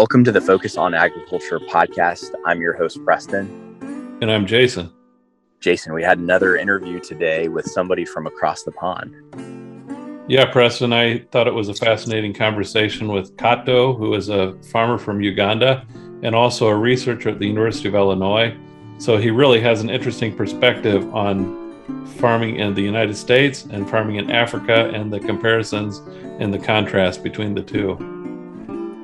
Welcome to the Focus on Agriculture podcast. I'm your host, Preston. And I'm Jason. Jason, we had another interview today with somebody from across the pond. Yeah, Preston, I thought it was a fascinating conversation with Kato, who is a farmer from Uganda and also a researcher at the University of Illinois. So he really has an interesting perspective on farming in the United States and farming in Africa and the comparisons and the contrast between the two.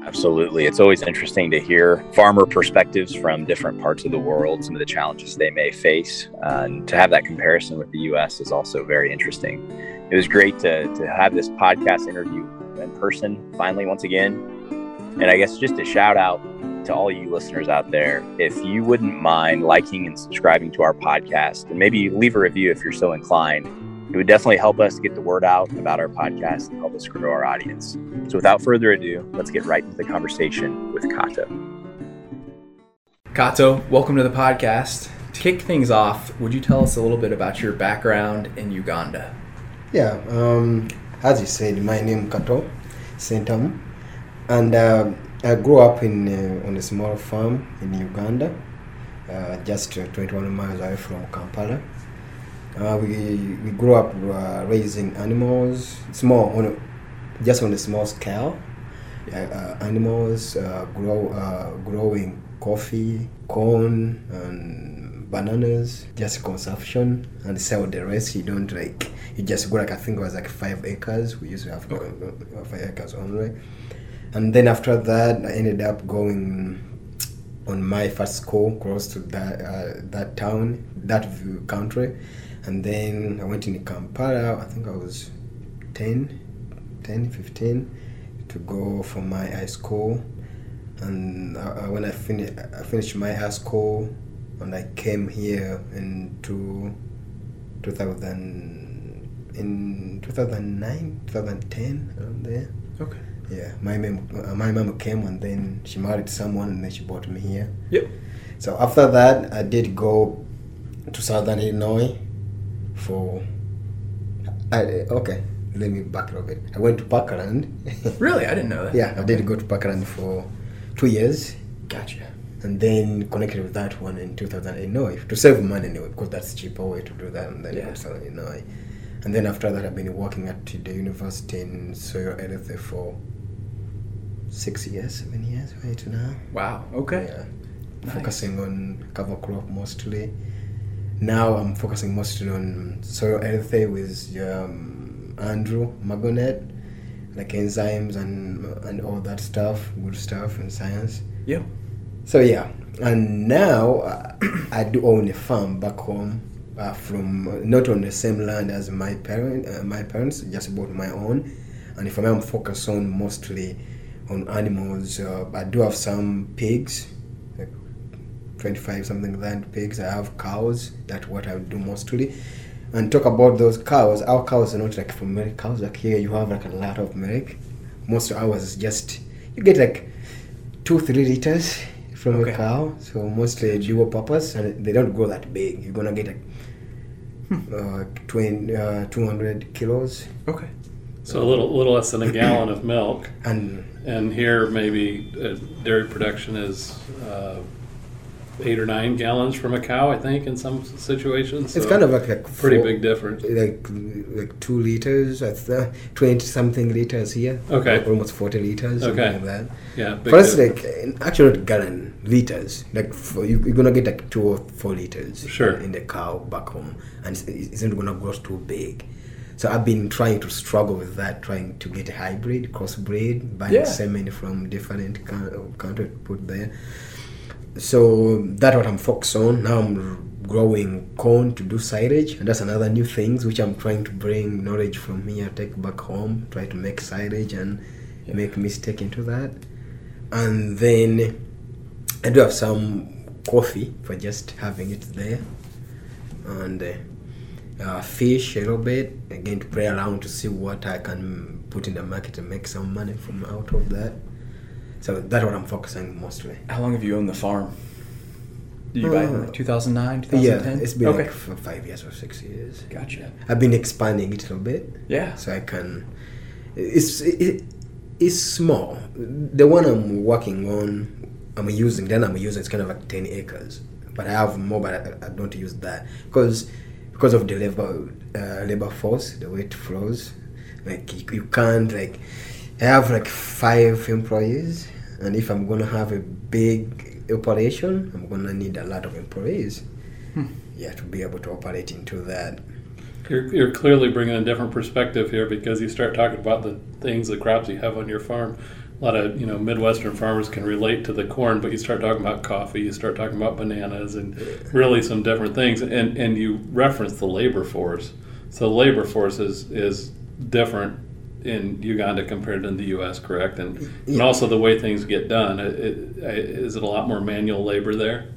Absolutely. It's always interesting to hear farmer perspectives from different parts of the world, some of the challenges they may face. Uh, and to have that comparison with the US is also very interesting. It was great to, to have this podcast interview in person finally, once again. And I guess just a shout out to all you listeners out there. If you wouldn't mind liking and subscribing to our podcast, and maybe leave a review if you're so inclined, it would definitely help us get the word out about our podcast and help us grow our audience. So without further ado, let's get right into the conversation with Kato. Kato, welcome to the podcast. To kick things off, would you tell us a little bit about your background in Uganda? Yeah, um, as you said, my name is Kato Sentam, and uh, I grew up in uh, on a small farm in Uganda, uh, just uh, 21 miles away from Kampala. Uh, we we grew up uh, raising animals, small on a, just on a small scale. Uh, animals grow growing coffee, corn, and bananas, just consumption, and sell the rest. You don't like you just go like I think it was like five acres. We used to have uh, five acres only, and then after that I ended up going on my first school close to that uh, that town, that country, and then I went in Kampala. I think I was 10, 10 15 to go for my high school, and uh, when I finished I finished my high school, and I came here into 2000 in 2009, 2010, around there. Okay. Yeah, my mom, uh, my mom came and then she married someone and then she brought me here. Yep. So after that, I did go to Southern Illinois for. I, okay, let me back up a bit. I went to Parkland. really, I didn't know that. yeah, I did go to Parkland for two years. Gotcha. And then connected with that one in 2008 Illinois to save money anyway, because that's a cheaper way to do that. And then yeah. go to Southern Illinois. And then after that, I've been working at the university in soil LFA for six years, seven years right now. Wow. Okay. Yeah. Nice. Focusing on cover crop mostly. Now I'm focusing mostly on soil health with um, Andrew Margenot, like enzymes and and all that stuff, good stuff in science. Yeah. So yeah, and now uh, I do own a farm back home uh, from not on the same land as my parent, uh, my parents, just bought my own. And if I'm focused on mostly on animals, uh, I do have some pigs, 25 something like that pigs. I have cows. That's what I do mostly. And talk about those cows. Our cows are not like for milk cows. Like here, you have like a lot of milk. Most of ours is just you get like two three liters from okay. a cow. So mostly dual purpose, and they don't grow that big. You're gonna get like uh, 20, uh, 200 kilos. Okay. So a little little less than a gallon of milk. And and here maybe uh, dairy production is uh, eight or nine gallons from a cow. I think in some situations. So it's kind of like, a pretty four, big difference. Like like two liters, uh, twenty something liters here. Okay. almost forty liters. Okay. Like that. Yeah. For us, like actually not gallon liters. Like for, you, are gonna get like two or four liters. Sure. In the cow back home, and it's, it's not gonna grow too big. So I've been trying to struggle with that, trying to get a hybrid, crossbreed, buying yeah. semen from different countries put there. So that's what I'm focused on. Now I'm growing corn to do silage, and that's another new things which I'm trying to bring knowledge from here, take back home, try to make silage and yeah. make mistake into that. And then I do have some coffee for just having it there, and. Uh, uh, fish a little bit again to play around to see what I can put in the market and make some money from out of that. So that's what I'm focusing mostly. How long have you owned the farm? Did you uh, buy it in like 2009, 2010? Yeah, it's been okay. like for five years or six years. Gotcha. I've been expanding it a little bit. Yeah. So I can. It's it, It's small. The one I'm working on, I'm using. Then I'm using. It's kind of like ten acres, but I have more. But I, I don't use that because because of the labor uh, labor force, the way it flows. Like you, you can't like. I have like five employees, and if I'm gonna have a big operation, I'm gonna need a lot of employees. Hmm. Yeah, to be able to operate into that. You're, you're clearly bringing a different perspective here because you start talking about the things, the crops you have on your farm. A lot of you know Midwestern farmers can relate to the corn, but you start talking about coffee, you start talking about bananas, and really some different things. And and you reference the labor force. So the labor force is is different in Uganda compared to the U.S. Correct, and and also the way things get done. It, it, is it a lot more manual labor there?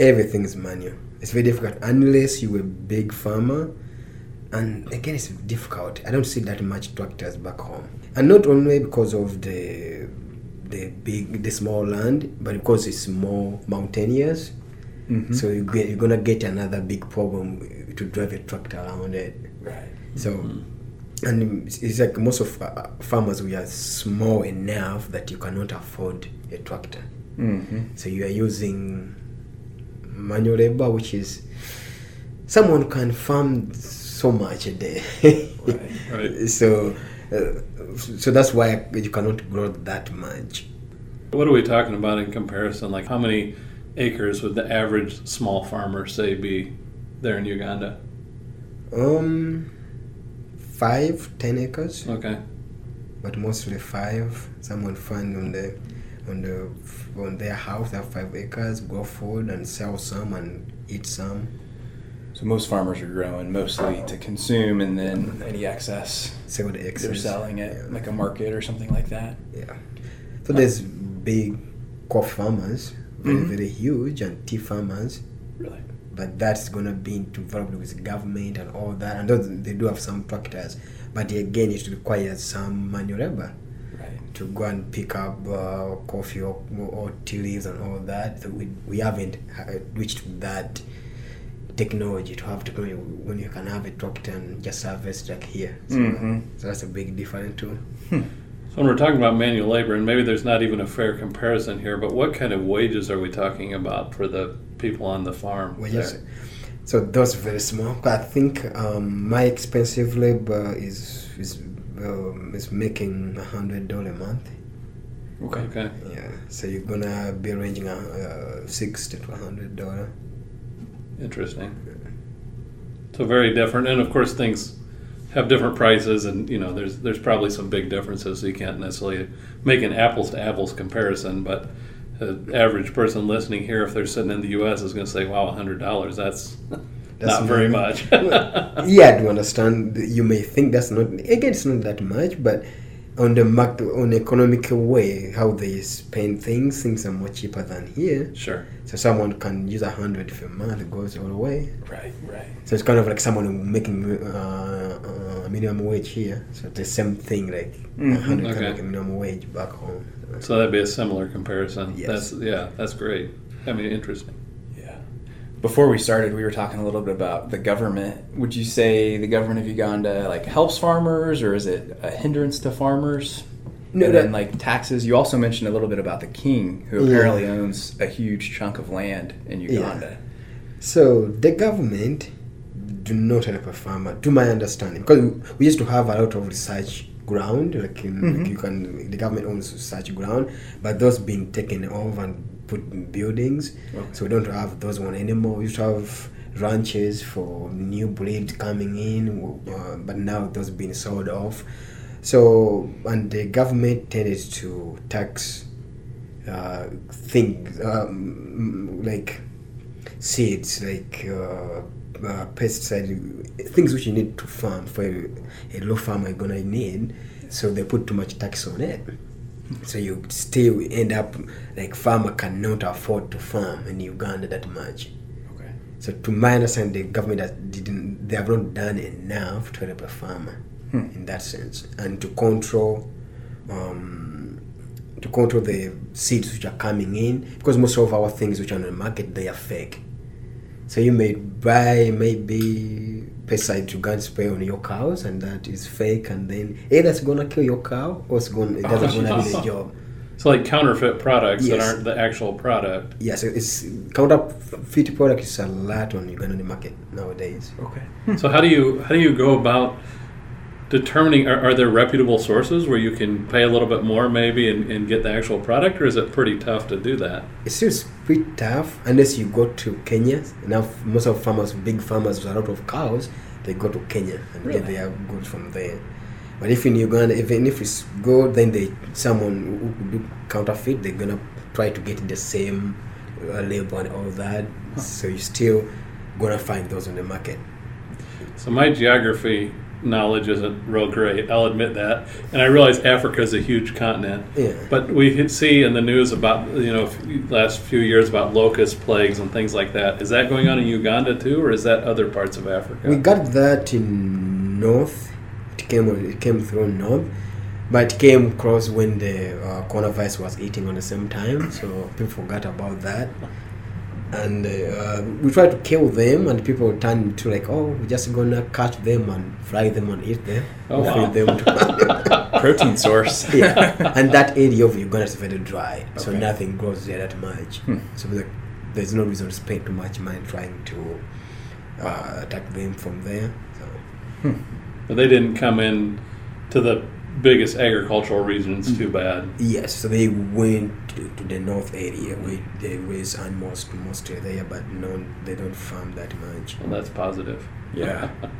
everything is manual. It's very difficult unless you're a big farmer. And again, it's difficult. I don't see that much tractors back home, and not only because of the the big, the small land, but because it's more mountainous. Mhm. So you get, you're gonna get another big problem to drive a tractor around it. Right. So, and it's, like most of uh, farmers we are small enough that you cannot afford a tractor. Mm-hmm. So you are using manual labor, which is someone can farm so much a day. Right. Right. So, uh, so that's why you cannot grow that much. What are we talking about in comparison? Like how many acres would the average small farmer say be there in Uganda? Um, five, ten acres, Okay. but mostly five. Someone farm on the on the on their house. They have five acres, grow food and sell some and eat some. So most farmers are growing mostly to consume, and then any excess Sell the excess. they're selling at Yeah. like a market or something like that. Yeah. So there's big coffee farmers, very Mhm. very huge, and tea farmers. Really. But that's gonna be involved with the government and all that. And those, they do have some tractors, but again, it requires some manual labor Right. to go and pick up uh, coffee or, or tea leaves and all that. So we, we haven't uh, reached that technology to have technology when you can have a tractor and just harvest like here. So, Mhm. so that's a big difference too. So when we're talking about manual labor, and maybe there's not even a fair comparison here, but what kind of wages are we talking about for the people on the farm? wages. there? So those very small. I think um, my expensive labor is is um, is making a hundred dollar a month. Okay. Okay. Yeah. So you're gonna be ranging a uh, sixty to a hundred dollar. Interesting. So very different, and of course things have different prices, and you know there's there's probably some big differences. So you can't necessarily make an apples to apples comparison, but the average person listening here, if they're sitting in the U.S., is going to say, "Wow, hundred dollars, that's, That's not very much." yeah, I do understand. You may think that's not again, it's not that much, but on the mark on economic way, how they spend things, things are much cheaper than here. sure. So someone can use a hundred if a month it goes all the way. Right. Right. So it's kind of like someone making uh, uh, minimum wage here. So the same thing, like Mhm. a hundred Okay. kind of like a minimum wage back home. So that'd be a similar comparison. Yes. That's yeah, that's great. I mean, interesting. Yeah. Before we started, we were talking a little bit about the government. Would you say the government of Uganda like helps farmers, or is it a hindrance to farmers? No, and then like taxes. You also mentioned a little bit about the king, who Yeah. apparently owns a huge chunk of land in Uganda. So the government do not help a farmer, to my understanding, because we used to have a lot of research ground, like, in, like Mhm. you can, the government owns research ground, but those being taken over and put buildings. Okay. So we don't have those one anymore. We used to have ranches for new breed coming in, uh, but now those being sold off. So and the government tended to tax uh, things um, like seeds, like uh, uh, pesticide, things which you need to farm for a, a low farmer gonna need. So they put too much tax on it. So you still end up like farmer cannot afford to farm in Uganda that much. Okay. So to my understanding, the government has didn't they have not done enough to help a farmer Hmm. in that sense, and to control, um, to control the seeds which are coming in, because most of our things which are on the market they are fake. So you may buy maybe pesticide you're gonna spray on your cows, and that is fake, and then either it's gonna kill your cow or it's gonna it doesn't gonna do the job. It's like counterfeit products that aren't the actual product. Yes, it's counterfeit product is a lot on Ugandan market nowadays. Okay. So how do you how do you go about determining? Are, are there reputable sources where you can pay a little bit more maybe and, and get the actual product, or is it pretty tough to do that? It's still pretty tough unless you go to Kenya. Now most of farmers, big farmers with a lot of cows, they go to Kenya and get their goods from there. But if in Uganda, even if it's good, then they someone who who do counterfeit, they're gonna try to get the same uh, label and all that. So you still gonna find those on the market. So my geography knowledge isn't real great. I'll admit that, and I realize Africa is a huge continent. Yeah. But we see in the news about you know last few years about locust plagues and things like that. Is that going on in Uganda too, or is that other parts of Africa? We got that in North. It came it came through North, but it came across when the uh, coronavirus was eating on the same time. So people forgot about that, and uh, we try to kill them, and people turned to like, oh, we're just gonna catch them and fry them and eat them, Oh, wow. feed them. To Protein source. yeah, and that area of Uganda is very dry, so nothing grows there that much. Hmm. So like, there's no reason to spend too much money trying to uh, attack them from there. So. But they didn't come in to the biggest agricultural regions too bad. Yes, so they went to, to the north area where they raise animals mostly there, but no, they don't farm that much. Well, that's positive. Yeah.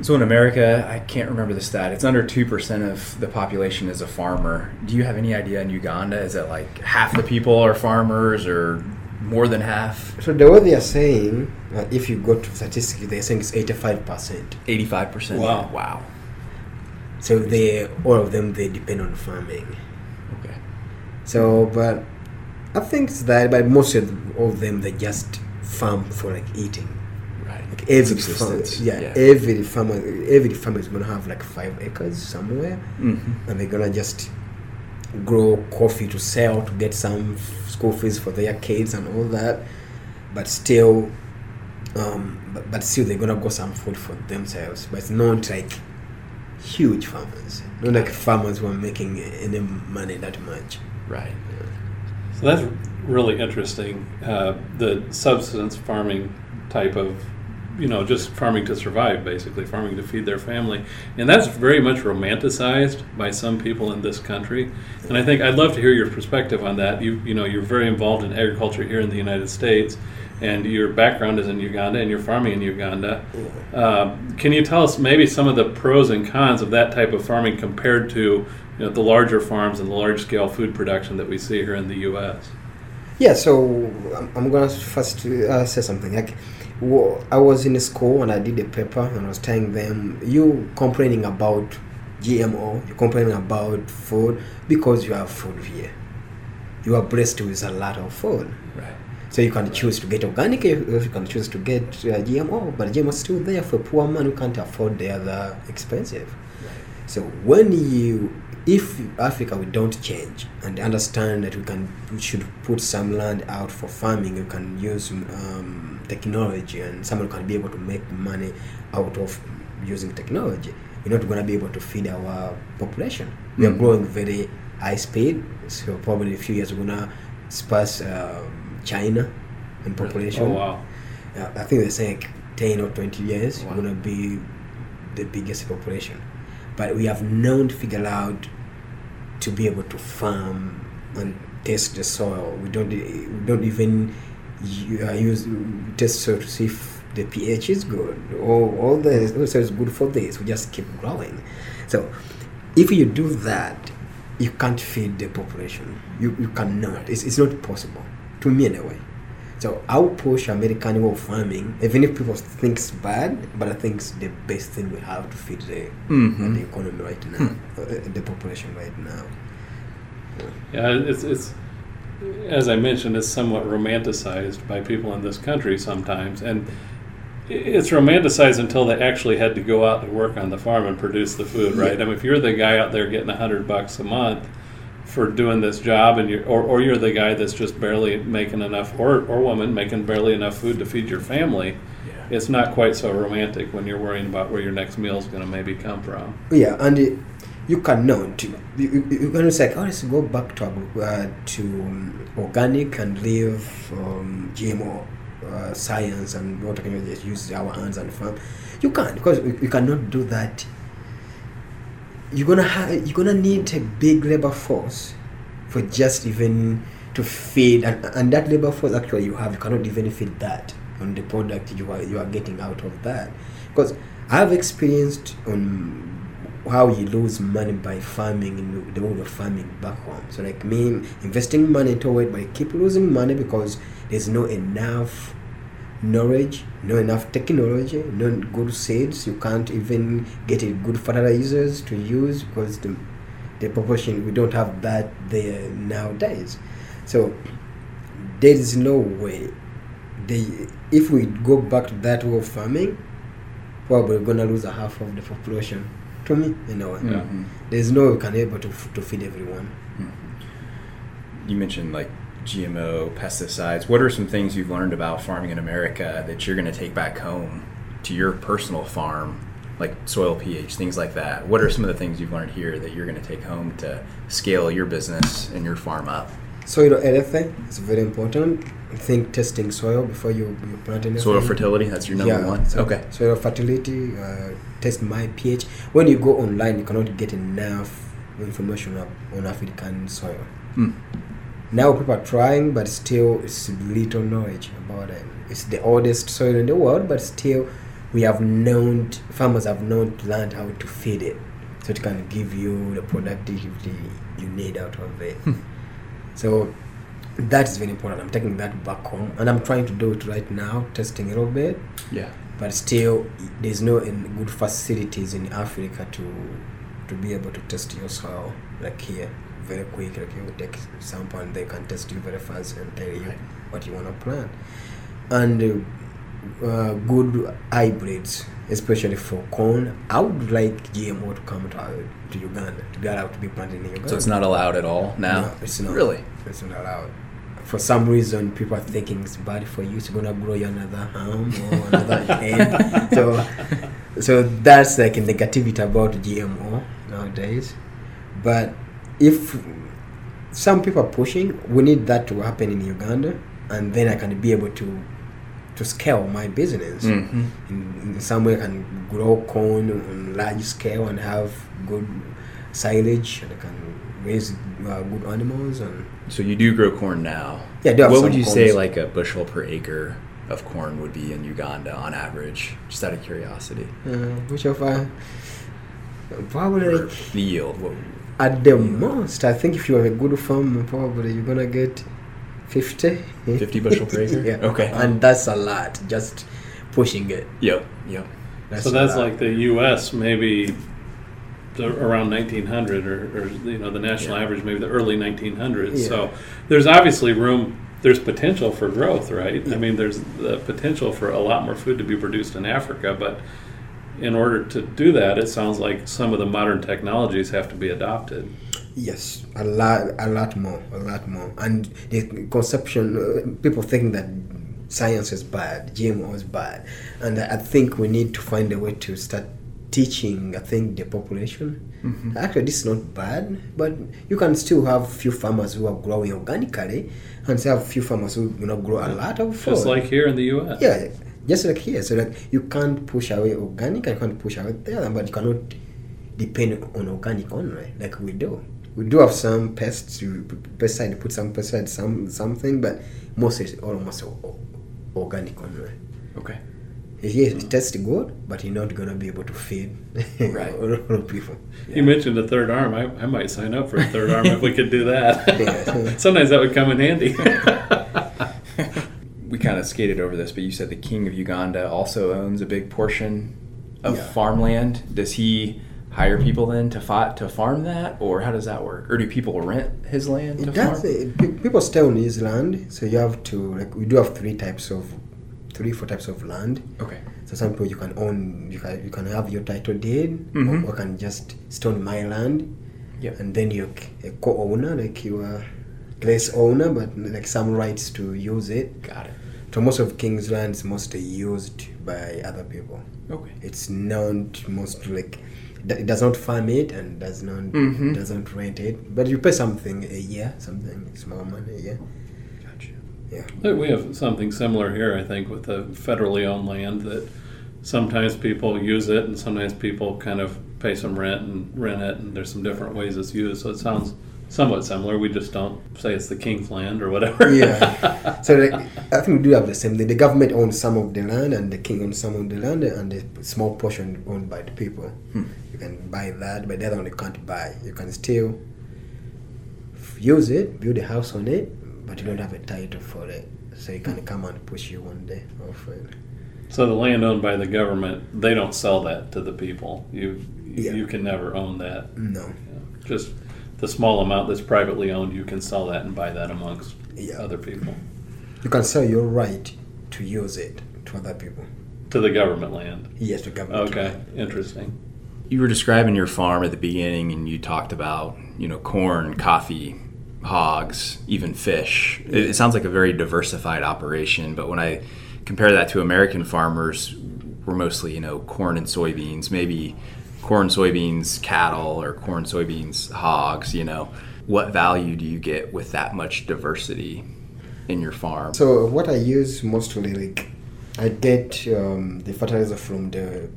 So in America, I can't remember the stat. It's under two percent of the population is a farmer. Do you have any idea in Uganda? Is it like half the people are farmers, or more than half? So the way they are saying, uh, if you go to statistics, they're saying it's eighty-five percent. Eighty-five percent. Wow. Wow. So they, all of them, they depend on farming. Okay. So, but I think it's that, but most of of them, they just farm for like eating. Right. Like every farm, Subsistence. yeah, every farmer, every farmer is gonna have like five acres somewhere. Mm-hmm. and they're gonna just grow coffee to sell to get some school fees for their kids and all that but still um, but, but still they're gonna grow some food for themselves but it's not like huge farmers not like farmers who are making any money that much Right. So that's really interesting. Uh, the subsistence farming type of, you know, just farming to survive, basically farming to feed their family, and that's very much romanticized by some people in this country. And I think I'd love to hear your perspective on that. You, you know, you're very involved in agriculture here in the United States, and your background is in Uganda, and you're farming in Uganda. Uh, can you tell us maybe some of the pros and cons of that type of farming compared to you know, the larger farms and the large scale food production that we see here in the U.S.? yeah so i'm, I'm gonna first uh, say something like i was in school and i did a paper and i was telling them you complaining about gmo you're complaining about food because you have food here you are blessed with a lot of food Right. So you can choose to get organic, or you can choose to get uh, GMO, but GMO is still there for poor man who can't afford the other expensive. So when you, if Africa we don't change and understand that we can, we should put some land out for farming, we can use um, technology, and someone can be able to make money out of using technology. We're not going to be able to feed our population. We are Mhm. growing very high speed, so probably in a few years we're gonna surpass um, China in population. Oh wow! Uh, I think they're saying like 10 or 20 years, Wow. we're going to be the biggest population. But we have known to figure out to be able to farm and test the soil. We don't, we don't even uh, use test soil to see if the pH is good or all the soil is good for this. We just keep growing. So if you do that, you can't feed the population. You, you cannot. It's, it's not possible. To me, anyway. So I'll push American way of farming, even if people think it's bad, but I think it's the best thing we have to feed the, Mhm. the economy right now, uh, the population right now. Yeah, it's it's as I mentioned, it's somewhat romanticized by people in this country sometimes, and it's romanticized until they actually had to go out and work on the farm and produce the food, right? I mean, if you're the guy out there getting a hundred bucks a month for doing this job, and you or or you're the guy that's just barely making enough, or or woman making barely enough food to feed your family. it's not quite so romantic when you're worrying about where your next meal is going to maybe come from. Yeah, and it, you cannot. You, you, you can say, oh, let's go back to uh, to um, organic and leave um, GMO uh, science and what can we just use our hands and farm. You can't because you, you cannot do that. You're gonna have you're gonna need a big labor force for just even to feed and, and that labor force actually you have you cannot even feed that on the product you are you are getting out of that because I've experienced on how you lose money by farming in the world of farming back home. So like me investing money it, but I keep losing money because there's no enough knowledge, no enough technology, no good seeds. You can't even get a good fertilizers to use because the the proportion we don't have that there nowadays. So there is no way. They if we go back to that way of farming, probably we're gonna lose a half of the population. To me, you know, Yeah. there's no way we can able to to feed everyone. Mm-hmm. You mentioned like GMO pesticides. What are some things you've learned about farming in America that you're going to take back home to your personal farm, like soil pH, things like that? What are some of the things you've learned here that you're going to take home to scale your business and your farm up? Soil anything is very important. I think testing soil before you, you plant anything. Soil fertility, that's your number Yeah, one. so- Okay. Soil fertility, uh, test my pH. When you go online, you cannot get enough information on African soil. Mm. Now people are trying, but still it's little knowledge about it. It's the oldest soil in the world, but still we have known farmers have not learned how to feed it, so it can give you the productivity you need out of it. Hmm. So that is very important. I'm taking that back home, and I'm trying to do it right now, testing a little bit. Yeah. But still, there's no in good facilities in Africa to to be able to test your soil like here very quick. Like you take sample and they can test you very fast and tell you what you want to plant. And uh, uh, good hybrids, especially for corn. I would like GMO to come to, to Uganda to get out to be planted in Uganda. So it's not allowed at all now? No, it's not. Really? It's not allowed. For some reason, people are thinking it's bad for you. It's gonna grow you another arm or another head. So, so that's like a negativity about GMO nowadays. But if some people are pushing, we need that to happen in Uganda, and then I can be able to to scale my business. Mm-hmm. In, in some way, I can grow corn on large scale and have good silage, and I can raise uh, good animals and So you do grow corn now. Yeah, I do have What would you say like a bushel per acre of corn would be in Uganda on average? Just out of curiosity. uh, which of I probably the yield. What, at the most, I think if you have a good farm, probably you're gonna get fifty. 50 bushel per acre? yeah. Okay. and that's a lot. Just pushing it. yep. Yep. so that's like the U.S. maybe the, around 1900, or, or you know the national Yeah. average maybe the early 1900s. Yeah. So there's obviously room. There's potential for growth, right? I mean, there's the potential for a lot more food to be produced in Africa, but in order to do that, it sounds like some of the modern technologies have to be adopted. Yes, a lot, a lot more, a lot more. And the conception, uh, people think that science is bad, GMO is bad, and I think we need to find a way to start teaching. I think the population. Actually, this is not bad, but you can still have few farmers who are growing organically, and still have few farmers who you know grow a lot of food. Just like here in the U.S. Yeah, just like here. So like you can't push away organic, and you can't push away the other, but you cannot depend on organic only like we do. We do have some pests, you pesticide, put some pesticide, some something, but most is almost o- o- organic only. Okay. Yes, it tastes good, but you're not gonna be able to feed Right. all, all people. You mentioned a third arm. I, I might sign up for a third arm if we could do that. Sometimes that would come in handy. We kind of skated over this, but you said the king of Uganda also owns a big portion of Yeah. farmland. Does he hire people then to fa- to farm that, or how does that work? Or do people rent his land It does. uh, People stay on his land, so you have to like we do have three types of, three four types of land. Okay. So some people you can own, you can you can have your title deed, Mhm. or, or can just stone my land, Yep. and then you're a co-owner, like you are place owner, but like some rights to use it. Got it. So most of King's land is mostly used by other people. Okay. It's not most like it does not farm it and does not Mhm. doesn't rent it, but you pay something a year, something small money a year. Gotcha. Yeah. We have something similar here, I think, with the federally owned land that sometimes people use it and sometimes people kind of pay some rent and rent it, and there's some different ways it's used. So it sounds somewhat similar. We just don't say it's the king's land or whatever. Yeah. So like, I think we do have the same thing. The government owns some of the land, and the king owns some of the land, and a small portion owned by the people. Hmm. You can buy that, but the other one you can't buy. You can still use it, build a house on it, but you don't have a title for it. So you can come and push you one day off it. So the land owned by the government, they don't sell that to the people. You Yeah. you can never own that. No. Just the small amount that's privately owned, you can sell that and buy that amongst Yeah. other people You can sell your right to use it to other people. to the government land. Yes, the government. Okay, right. interesting. You were describing your farm at the beginning, and you talked about you know corn, coffee, hogs, even fish. It, it sounds like a very diversified operation. But when I compare that to American farmers, we're mostly you know corn and soybeans, maybe corn, soybeans, cattle, or corn, soybeans, hogs. You know, what value do you get with that much diversity in your farm? So what I use mostly like I get um, the fertilizer from the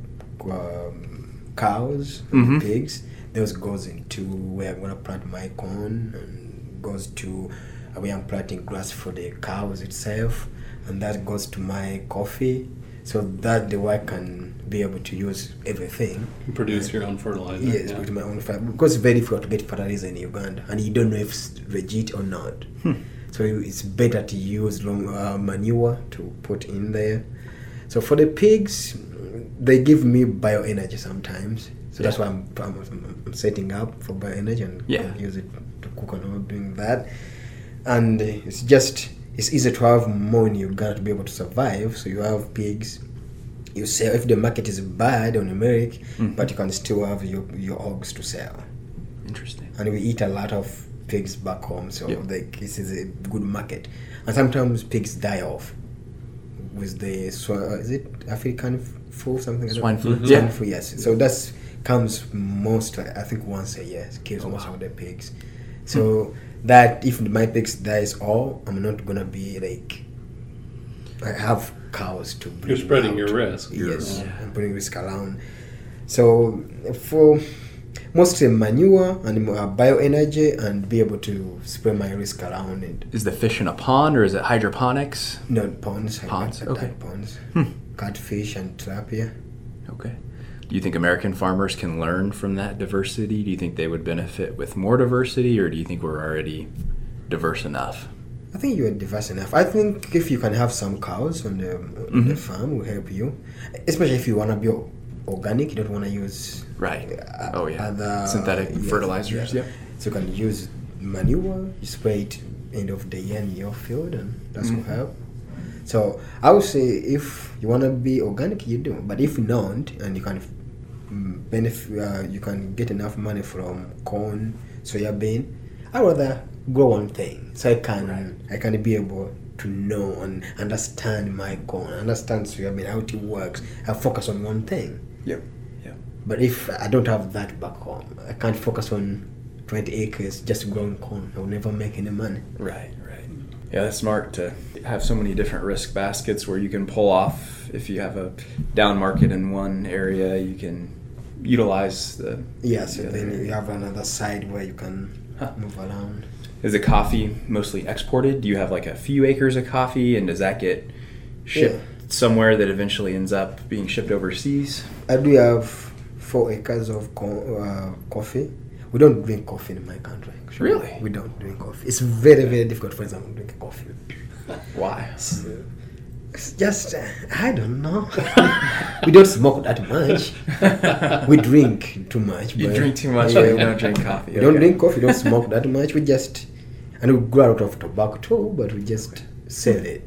um, cows, and Mhm. pigs. Those goes into where I'm gonna plant my corn and goes to where I'm planting grass for the cows itself, and that goes to my coffee. So that the way I can be able to use everything. You produce your own fertilizer. Yes, yeah. with my own farm because it's very difficult to get fertilizer in Uganda, and you don't know if it's legit or not. So it's better to use long, uh, manure to put in there. So for the pigs, they give me bioenergy sometimes. So that's why I'm, I'm, I'm setting up for bioenergy and Yeah. use it to cook and all doing that. And it's just it's easy to have more in Uganda to be able to survive. So you have pigs. You sell if the market is bad on milk, Mhm. but you can still have your your hogs to sell Interesting. and we eat a lot of pigs back home, so Yeah. like this is a good market. And sometimes pigs die off with the sw- uh, is it African flu something? Swine flu? Mhm. Swine Yeah. flu, yes. So that's comes most I think once a year. Kills Oh, most wow. of the pigs. So that if my pigs dies all, I'm not gonna be like I have cows to bring You're spreading out. your risk. Yes, Yeah. I'm putting risk around. So for mostly manure and uh, bioenergy and be able to spread my risk around it. Is the fish in a pond or is it hydroponics? No ponds, I Ponds, okay. ponds, Hmm. catfish and tilapia. Okay. Do you think American farmers can learn from that diversity? Do you think they would benefit with more diversity, or do you think we're already diverse enough? I think you are diverse enough. I think if you can have some cows on the, on the farm will help you, especially if you want to be organic. You don't want to use Right. uh, Oh, yeah. other Synthetic fertilizers, yeah. yep. So you can use manure. You spray it end of the year in your field, and that's Mhm. will help. So I would say if you want to be organic, you do. But if not, and you can mm, benefit, uh, you can get enough money from corn, soya bean. I rather grow one thing, so I can Right. I can be able to know and understand my corn, understand soya bean how it works. I focus on one thing. Yep. Yep. But if I don't have that back home, I can't focus on 20 acres just growing corn. I will never make any money. Right. Right. Yeah, that's smart to have so many different risk baskets where you can pull off. If you have a down market in one area, you can utilize the. Yeah, so the then other you have another side where you can Huh. move around. Is the coffee mostly exported? Do you have like a few acres of coffee, and does that get shipped somewhere that eventually ends up being shipped overseas? I do have four acres of co- uh, coffee. We don't drink coffee in my country. actually. Really? We don't drink coffee. It's very, very difficult for someone to drink coffee. Why? It's just, uh, I don't know. we don't smoke that much. we drink too much. You drink too much, Yeah. you don't drink coffee. We don't drink coffee, don't smoke that much. We just, and we grow out of tobacco too, but we just sell it.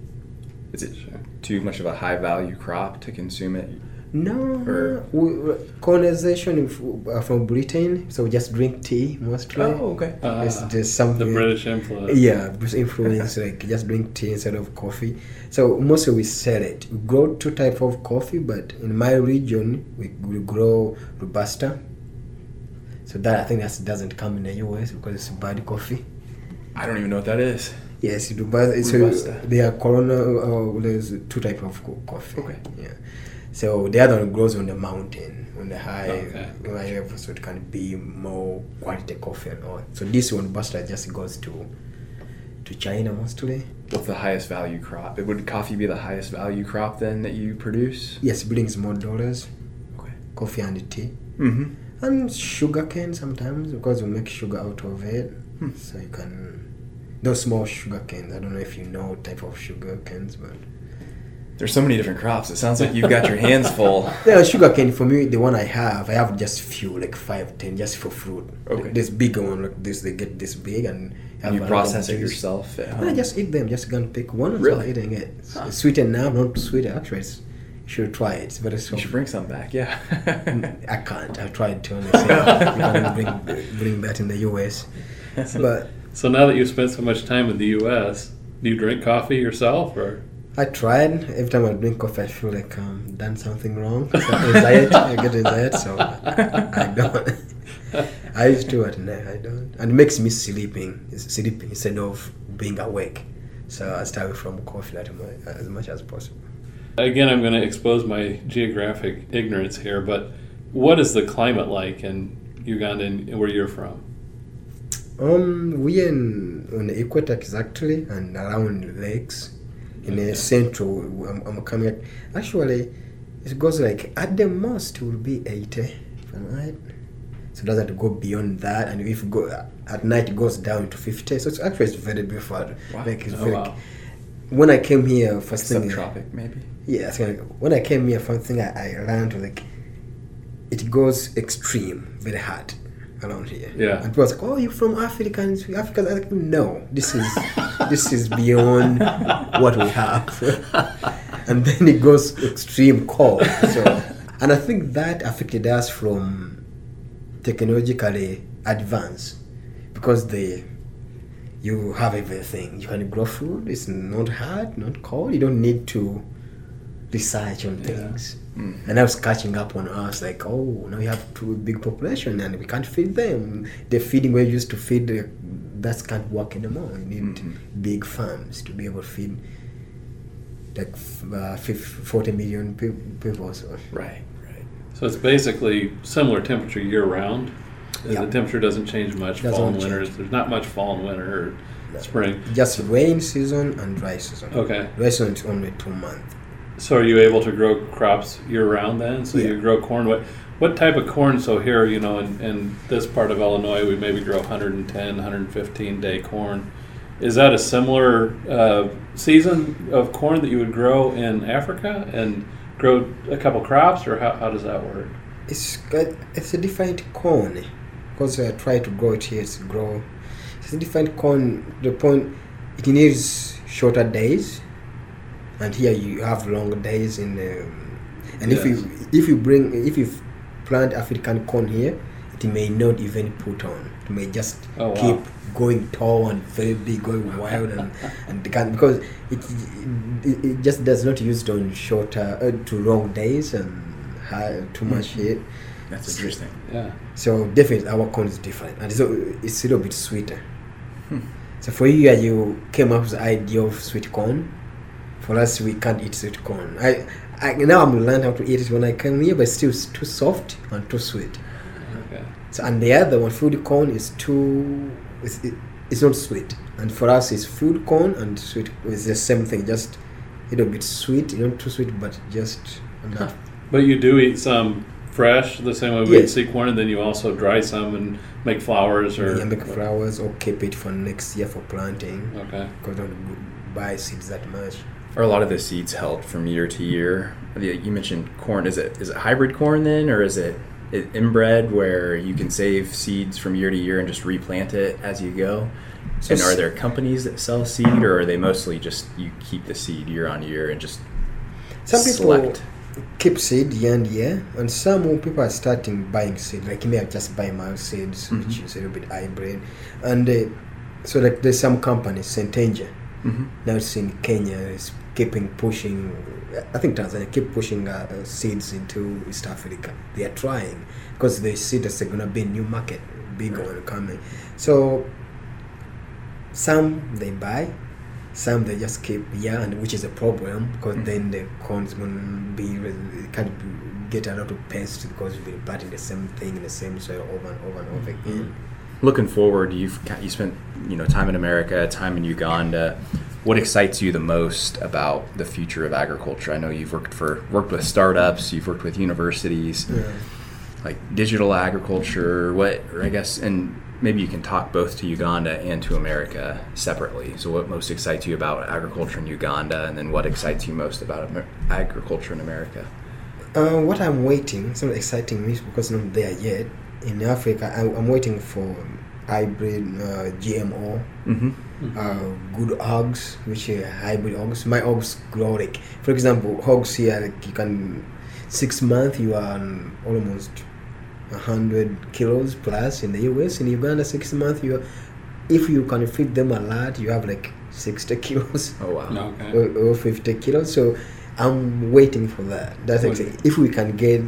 Is it too much of a high value crop to consume it No, Or- we, colonization f- uh, from Britain, so we just drink tea mostly. Oh, okay. Uh, it's just the. British influence. Yeah, British influence, like just drink tea instead of coffee. So mostly we sell it. We grow two type of coffee, but in my region we, we grow robusta. So that I think that doesn't come in the US because it's bad coffee. I don't even know what that is. Yes, robusta. So Robusta. they are Corona. Uh, there's two type of coffee. Okay. Yeah. So the other one grows on the mountain, on the high, Okay. high level, so it can be more quality coffee and all. So this one, robusta, just goes to to China mostly. What's the highest value crop? It Would coffee be the highest value crop then that you produce? Yes, it brings more dollars. Okay. Coffee and tea. Mm-hmm. And sugar cane sometimes because we make sugar out of it. Hmm. So you can those small sugar canes. I don't know if you know type of sugar canes, but There's so many different crops. It sounds like you've got your hands full. yeah, sugar cane for me, the one I have, I have just few, like five, ten, just for fruit. Okay. This bigger one like this, they get this big and you process it yourself at I just eat them. Just gonna pick one and Really? start eating it. Huh. sweet enough, not sweet. Actually, it's, you should try it. It's very You should bring some back, yeah. I can't. I tried to. honestly. you can bring bring that in the US, but So now that you've spent so much time in the U.S., do you drink coffee yourself, or I tried. Every time I drink coffee, I feel like I'm done something wrong. So anxiety, I get anxiety, so I, I don't. I used to at night. I don't, and it makes me sleeping. It's sleeping instead of being awake. So I stay away from coffee as much as possible. again, I'm going to expose my geographic ignorance here, but what is the climate like in Uganda and where you're from? Um, we in on the equator exactly, and around lakes. In the Okay. central, I'm, I'm coming. At, actually, it goes like at the most it will be eighty Fahrenheit. So it doesn't go beyond that, and if go at night, it goes down to fifty. So it's actually it's very beautiful. Wow. Like it's Oh, very. wow. When I came here, first thing. Subtropic, maybe. Yeah, like when I came here, first thing I, I learned like it goes extreme, very hard around here. Yeah. And people was like, "Oh, you're from Africa?" And Africa, I'm like, no, this is this is beyond what we have. and then it goes extreme cold. So, and I think that affected us from technologically advanced because the you have everything. You can grow food. It's not hard, not cold. You don't need to research on Yeah. things. Mm. And I was catching up on us, like, oh, now we have too big population and we can't feed them. The feeding we used to feed, uh, that can't work anymore. You need Mhm. big farms to be able to feed like uh, fif- 40 million pe- people. So. Right, right. So it's basically similar temperature year round. Yeah. The temperature doesn't change much. Doesn't fall and winter. There's not much fall and winter or spring. Just rain season and dry season. Okay. Dry season is only two months. So are you able to grow crops year round then? So Yeah. you grow corn. What what type of corn? So here, you know, in, in this part of Illinois, we maybe grow 110, 115 day corn. Is that a similar uh, season of corn that you would grow in Africa and grow a couple crops, or how, how does that work? It's it's a different corn because I try to grow it here. It's grow. It's a different corn. The point it needs shorter days, and here you have long days in. Um, and if you if you bring if you plant African corn here, it may not even put on. It may just Oh, wow. keep going tall and very big, going wild, and and can because it, it it just does not use it on shorter uh, to long days and high, too much heat. That's interesting. Yeah. So definitely our corn is different, and so it's a little bit sweeter. Hmm. So for you, you came up with the idea of sweet corn. For us, we can't eat sweet corn. I, I now I'm learning how to eat it when I came here, but it's still too soft and too sweet. Okay. So and the other one, food corn, is too it's, it, it's not sweet. And for us, it's food corn and sweet. It's the same thing, just a little bit sweet, not too sweet, but just enough. But you do eat some fresh, the same way we Yes. eat sea corn, and then you also dry some and make flours or Yeah, make flours or keep it for next year for planting. Okay. because don't buy seeds that much. Are a lot of the seeds held from year to year? You mentioned corn. Is it is it hybrid corn then, or is it, inbred where you can save seeds from year to year and just replant it as you go? So and are there companies that sell seed, or are they mostly just you keep the seed year on year and just Some people, select? keep seed year and year, and some people are starting buying seed. Like you may have just buy mild seeds, Mhm. which is a little bit hybrid, and uh, so like there's some companies, Syngenta, Mm-hmm. now it's in Kenya is keeping pushing. I think Tanzania keep pushing uh, uh, seeds into East Africa. They are trying because they see there's going to be a new market, big one coming. So some they buy, some they just keep yeah, and which is a problem because Mhm. then the to be can't be- get a lot of pests because you've been planting the same thing in the same soil over and over and over again. Looking forward, you've got- you spent you know time in America, time in Uganda. What excites you the most about the future of agriculture? I know you've worked for worked with startups, you've worked with universities, Yeah. like digital agriculture. What or I guess, and maybe you can talk both to Uganda and to America separately. So, what most excites you about agriculture in Uganda, and then what excites you most about Amer- agriculture in America? Uh, what I'm waiting, not exciting me because I'm not there yet. In Africa, I, I'm waiting for hybrid uh, GMO, Mm-hmm. uh, good hogs, which are hybrid hogs. My hogs grow like, for example, hogs here, like you can, six months you are on almost 100 kilos plus in the US. In Uganda, six months you are, if you can feed them a lot, you have like 60 kilos Oh wow. Okay. or, or 50 kilos. So I'm waiting for that. That's Well, exactly, if we can get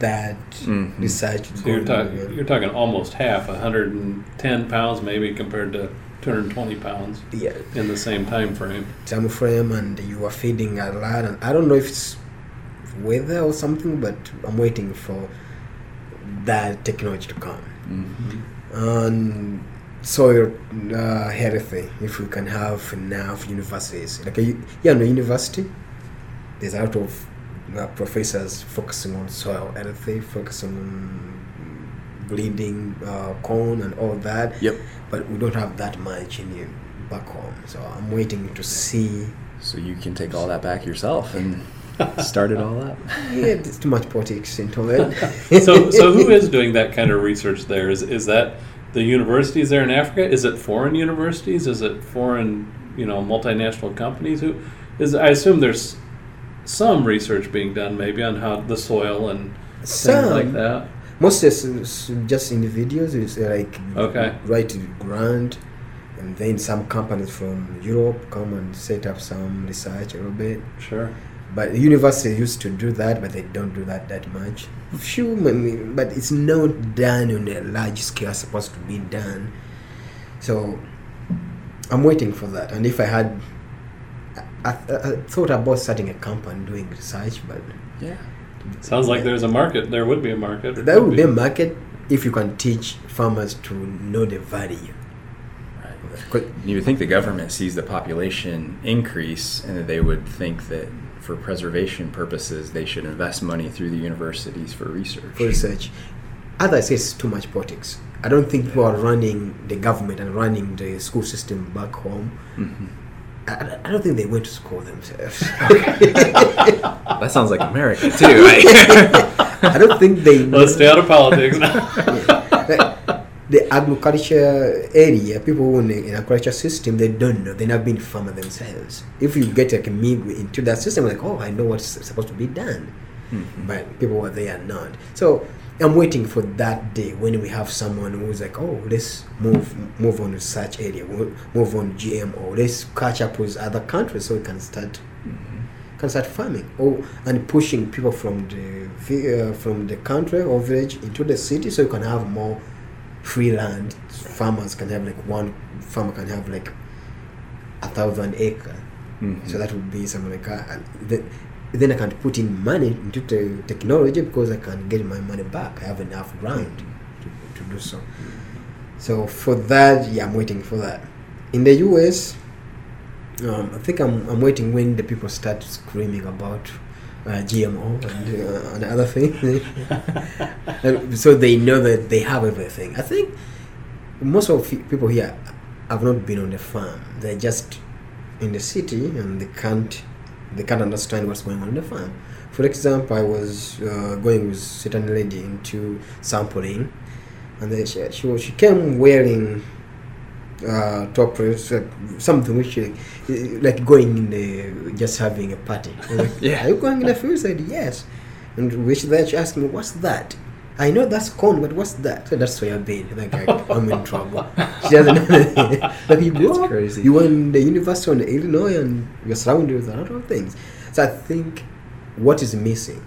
that Mhm. research So you're going, talking you're talking almost half, 110 pounds maybe compared to 220 pounds yeah, in the same time frame. time frame, and you are feeding a lot. And I don't know if it's weather or something, but I'm waiting for that technology to come. Mhm. And soil uh, healthy, if we can have enough universities. Like, a, u- yeah, no university, there's a lot of uh, professors focusing on soil healthy, focusing on breeding uh, corn and all that. Yep. But we don't have that much in you back home. So I'm waiting to see. So you can take all that back yourself and start it all up. Yeah, there's too much politics into it. so, so who is doing that kind of research there? Is is that the universities there in Africa? Is it foreign universities? Is it foreign, you know, multinational companies? Who is? I assume there's some research being done, maybe on how the soil and things like that. Most is is just individuals. It's uh, like Okay. write a grant, and then some companies from Europe come and set up some research a little bit. Sure. But the university used to do that, but they don't do that that much. Few, I mean, but it's not done on a large scale. Supposed to be done. So I'm waiting for that. And if I had, I, I, I thought about starting a company doing research, but Yeah. Sounds like there's a market. There would be a market. or that would be a market if you can teach farmers to know the value. Right. 'Cause You would think the government sees the population increase and that they would think that for preservation purposes they should invest money through the universities for research. for research. As I say, it's too much politics. I don't think people are running the government and running the school system back home. Mhm. I, I don't think they went to school themselves. That sounds like America too. Right? I don't think they Let's stay out of politics now. the agriculture area. People who in the agriculture system, they don't know. They've not been farmer themselves. If you get like me into that system, like oh, I know what's supposed to be done. Mhm. but people were there are not. So I'm waiting for that day when we have someone who's like, oh, let's move move on to such area, mo- move on GMO, let's catch up with other countries so we can start can start farming. Oh, and pushing people from the uh, from the country or village into the city so you can have more free land. Farmers can have like one farmer can have like a thousand acre. Mhm. So that would be something like that. Then, I can put in money into the technology because I can get my money back. I have enough ground to, to do so. So for that, yeah, I'm waiting for that. In the US, um, I think I'm, I'm waiting when the people start screaming about uh, GMO and, uh, and other things. So they know that they have everything. I think most of people here have not been on the farm. They're just in the city and they can't they can't understand what's going on in the farm. For example, I was uh, going with certain lady into sampling, and then she she, she came wearing uh, top like something which uh, like going in the just having a party. Like, Yeah. Are you going in the field? I said yes. And which then she asked me, "What's that?" I know that's corn, but what's that? So that's soya bean. Like I, I'm in trouble. She doesn't know. Like you That's go up, crazy. you were in the University of Illinois, and you're surrounded with a lot of things. So I think what is missing,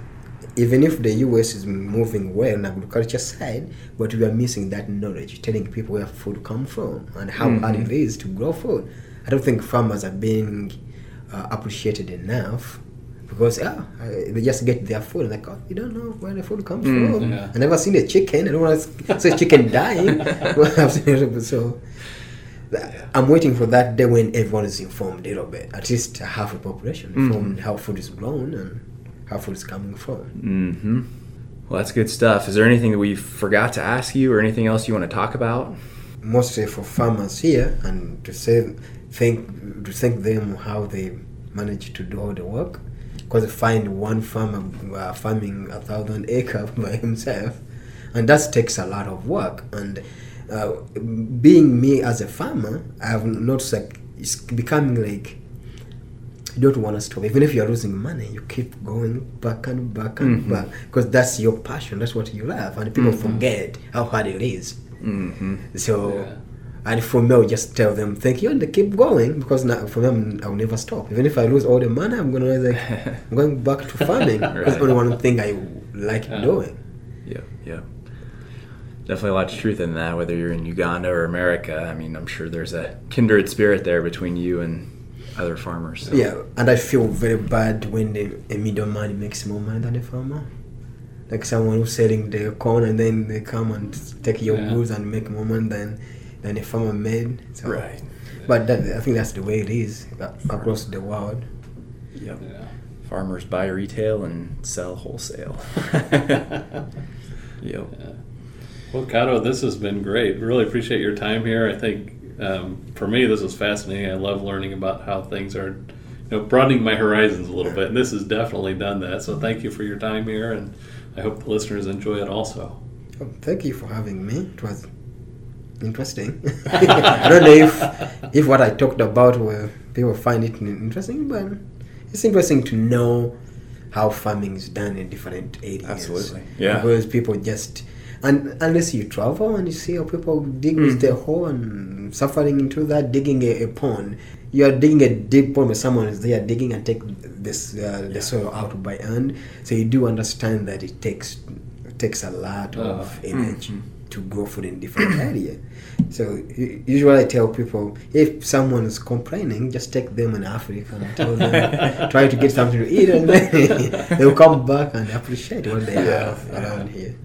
even if the US is moving well on agriculture side, but we are missing that knowledge, telling people where food come from and how hard Mhm. it is to grow food. I don't think farmers are being uh, appreciated enough because yeah, uh, they just get their food like oh, you don't know where the food comes Mm, from. yeah. I never seen a chicken. I don't want to see chicken dying. I've seen it, so. I'm waiting for that day when everyone is informed a little bit, at least half the population, Mhm. informed how food is grown and how food is coming from. Mm-hmm. Well, that's good stuff. Is there anything that we forgot to ask you, or anything else you want to talk about? Mostly for farmers here, and to say thank to thank them how they manage to do all the work, because I find one farmer uh, farming a thousand acre by himself, and that takes a lot of work. And uh, being me as a farmer, I've noticed like it's becoming like you don't want to stop. Even if you're losing money, you keep going back and back and Mhm. back because that's your passion. That's what you love, and people Mhm. forget how hard it is. Mm-hmm. So, Yeah. And for me, I'll just tell them thank you and they keep going because now for them, I'll never stop. Even if I lose all the money, I'm gonna like I'm going back to farming. That's Right. only one thing I like Yeah. doing. Yep, yep. Definitely a lot of truth in that, whether you're in Uganda or America. I mean, I'm sure there's a kindred spirit there between you and other farmers. so- Yeah, and I feel very bad when the, a middleman makes more money than the farmer. Like someone who's selling the corn and then they come and take your Yeah. goods and make more money than than the farmer made. So, Right. But that, I think that's the way it is across the world. Yep. Yeah. Farmers buy retail and sell wholesale. yep. Yeah. Well, Kato, this has been great. Really appreciate your time here. I think um, for me, this was fascinating. I love learning about how things are, you know, broadening my horizons a little bit. And this has definitely done that. So thank you for your time here, and I hope the listeners enjoy it also. Oh, thank you for having me. It was interesting. I don't know if if what I talked about will people find it interesting, but it's interesting to know how farming is done in different areas. Absolutely. Yeah. Because people just and unless you travel and you see how people dig with Mhm. their hoe and suffering into that, digging a, a pond. You are digging a deep pond where someone is there digging and take this uh, the soil out by hand. So you do understand that it takes it takes a lot of Uh, energy mhm. to grow food in different area. So usually I tell people if someone is complaining, just take them in Africa and tell them try to get something to eat, and then they'll come back and appreciate what they Yeah, have yeah. around here.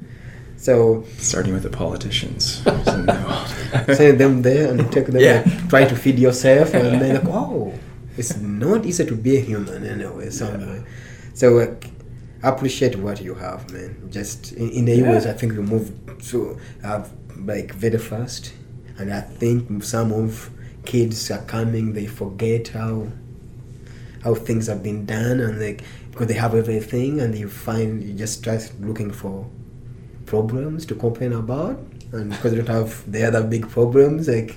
So Starting with the politicians. in the send them there and take them Yeah. and try to feed yourself and then like oh it's not easy to be a human anyway somewhere so like appreciate what you have man just in, in the US I think we moved so uh, like very fast and I think some of kids are coming they forget how how things have been done and like because they have everything and you find you just start looking for problems to complain about and because you don't have the other big problems like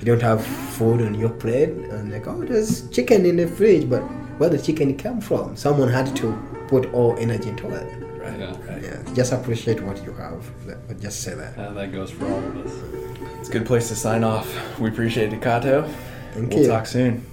you don't have food on your plate and like oh there's chicken in the fridge but where the chicken come from someone had to put all energy into it Right. Yeah. right. yeah just appreciate what you have just say that Uh, that goes for all of us. It's a good place to sign off. We appreciate it, Kato. thank we'll you talk soon.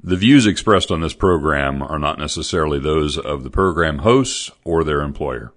The views expressed on this program are not necessarily those of the program hosts or their employer.